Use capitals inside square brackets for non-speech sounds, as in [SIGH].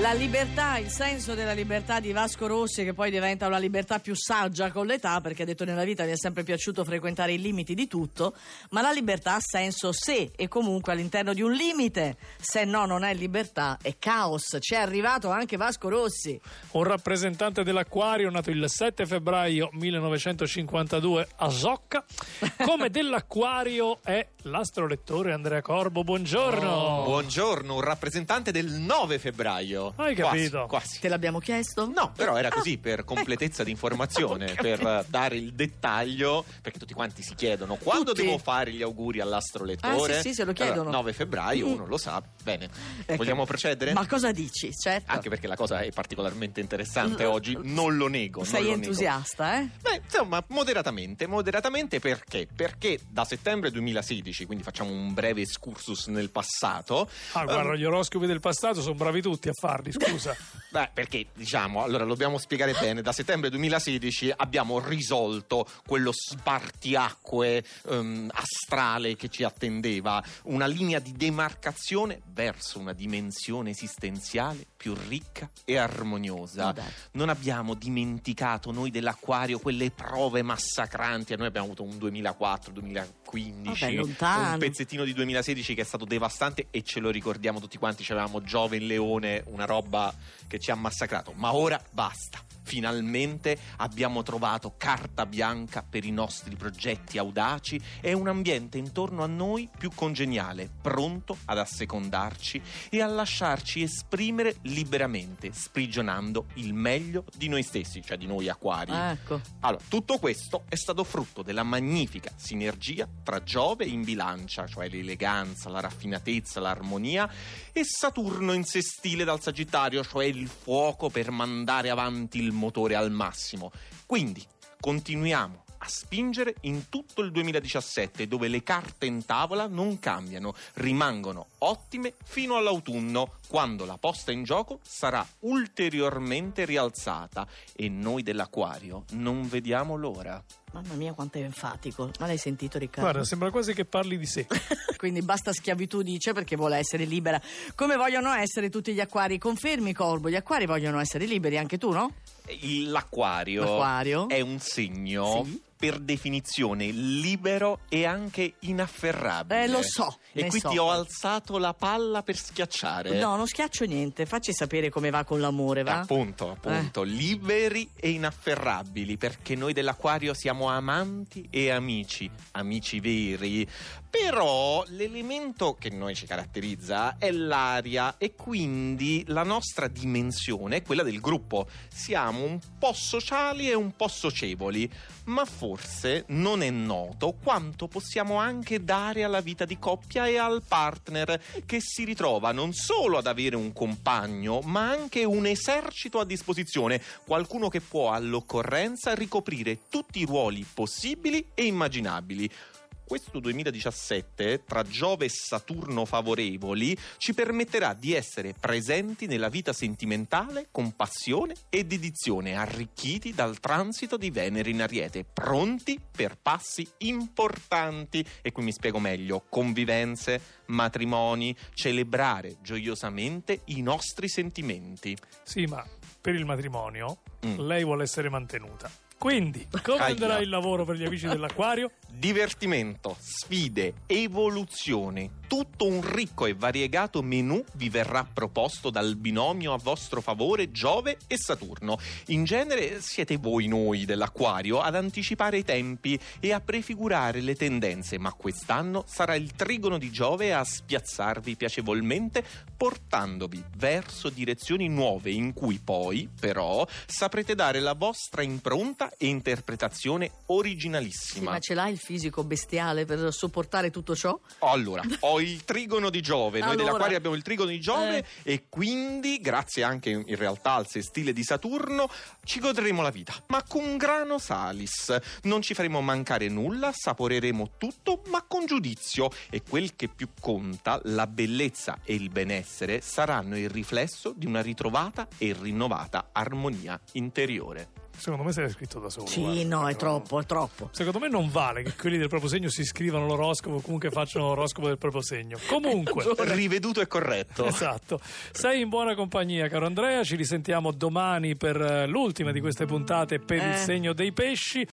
La libertà, il senso della libertà di Vasco Rossi che poi diventa una libertà più saggia con l'età perché ha detto nella vita mi è sempre piaciuto frequentare i limiti di tutto, ma la libertà ha senso se e comunque all'interno di un limite, se no non è libertà, è caos. Ci è arrivato anche Vasco Rossi. Un rappresentante dell'Aquario nato il 7 febbraio 1952 a Zocca. Come [LAUGHS] dell'Aquario è l'astrolettore Andrea Corbo. Buongiorno. Oh, buongiorno, un rappresentante del 9 febbraio. Hai capito? Quasi, quasi. Te l'abbiamo chiesto? No, però era così per [LAUGHS] completezza di informazione, [LAUGHS] per dare il dettaglio, perché tutti quanti si chiedono quando Tutti? devo fare gli auguri all'astrolettore. Ah, sì, sì, se lo chiedono. Allora, 9 febbraio, Mm. uno lo sa. Bene, Ecco. vogliamo procedere? Ma cosa dici? Certo. Anche perché la cosa è particolarmente interessante Mm. oggi, non lo nego. Sei non lo nego. entusiasta, eh? Beh, insomma, moderatamente. Moderatamente perché? Perché da settembre 2016, quindi facciamo un breve excursus nel passato. Ah, guarda, ehm, gli oroscopi del passato sono bravi tutti a farli, scusa. [LAUGHS] Beh, perché diciamo, allora lo dobbiamo spiegare bene, da settembre 2016 abbiamo risolto quello spartiacque ehm, astrale che ci attendeva, una linea di demarcazione verso una dimensione esistenziale più ricca e armoniosa. Ma dai. Non abbiamo dimenticato noi dell'acquario quelle prove massacranti, noi abbiamo avuto un 2004, 2015, Vabbè, un pezzettino di 2016 che è stato devastante e ce lo ricordiamo tutti quanti, c'avevamo Giove in Leone, una roba che ci ha massacrato, ma ora basta. Finalmente abbiamo trovato carta bianca per i nostri progetti audaci e un ambiente intorno a noi più congeniale, pronto ad assecondarci e a lasciarci esprimere liberamente, sprigionando il meglio di noi stessi, cioè di noi acquari. Ecco. Allora, tutto questo è stato frutto della magnifica sinergia tra Giove in bilancia, cioè l'eleganza, la raffinatezza, l'armonia, e Saturno in sestile dal Sagittario, cioè il fuoco per mandare avanti il motore al massimo. Quindi, continuiamo a spingere in tutto il 2017 dove le carte in tavola non cambiano, rimangono ottime fino all'autunno quando la posta in gioco sarà ulteriormente rialzata e noi dell'acquario non vediamo l'ora. Mamma mia, quanto è enfatico. Ma l'hai sentito, Riccardo? Guarda, sembra quasi che parli di sé. [LAUGHS] Quindi basta schiavitù, dice, perché vuole essere libera. Come vogliono essere tutti gli acquari? Confermi, Corbo, gli acquari vogliono essere liberi, anche tu, no? L'acquario, L'acquario? è un segno Sì. per definizione libero e anche inafferrabile. Eh, lo so, E qui so. ti ho alzato la palla per schiacciare. No, non schiaccio niente. Facci sapere come va con l'amore, va? Appunto, appunto, liberi e inafferrabili, perché noi dell'acquario siamo amanti e amici, amici veri. Però l'elemento che noi ci caratterizza è l'aria e quindi la nostra dimensione è quella del gruppo. Siamo un po' sociali e un po' socievoli, ma forse non è noto quanto possiamo anche dare alla vita di coppia e al partner che si ritrova non solo ad avere un compagno, ma anche un esercito a disposizione, qualcuno che può all'occorrenza ricoprire tutti i ruoli possibili e immaginabili. Questo 2017, tra Giove e Saturno favorevoli, ci permetterà di essere presenti nella vita sentimentale con passione e dedizione, arricchiti dal transito di Venere in Ariete, pronti per passi importanti. E qui mi spiego meglio: convivenze, matrimoni, celebrare gioiosamente i nostri sentimenti. Sì, ma per il matrimonio Mm. lei vuole essere mantenuta. Quindi, come Aia. andrà il lavoro per gli amici dell'Aquario? Divertimento, sfide, evoluzione, tutto un ricco e variegato menù vi verrà proposto dal binomio a vostro favore Giove e Saturno. In genere siete voi noi dell'acquario ad anticipare i tempi e a prefigurare le tendenze, ma quest'anno sarà il trigono di Giove a spiazzarvi piacevolmente portandovi verso direzioni nuove in cui poi, però, saprete dare la vostra impronta e interpretazione Sì, originalissima. ma ce l'hai il fisico bestiale per sopportare tutto ciò? Allora, ho il trigono di Giove, noi Allora. dell'Aquario abbiamo il trigono di Giove Eh. e quindi, grazie anche in realtà al sestile di Saturno, ci godremo la vita, ma con grano salis. Non ci faremo mancare nulla, saporeremo tutto, ma con giudizio e quel che più conta, la bellezza e il benessere saranno il riflesso di una ritrovata e rinnovata armonia interiore. Secondo me se l'hai scritto da solo. Sì, guarda, no, è troppo, è troppo. Secondo me non vale che quelli del proprio segno si scrivano l'oroscopo o comunque facciano l'oroscopo del proprio segno. Comunque, [LAUGHS] Riveduto e corretto. Esatto, sei in buona compagnia caro Andrea, ci risentiamo domani per eh, l'ultima di queste puntate per il Eh. segno dei pesci.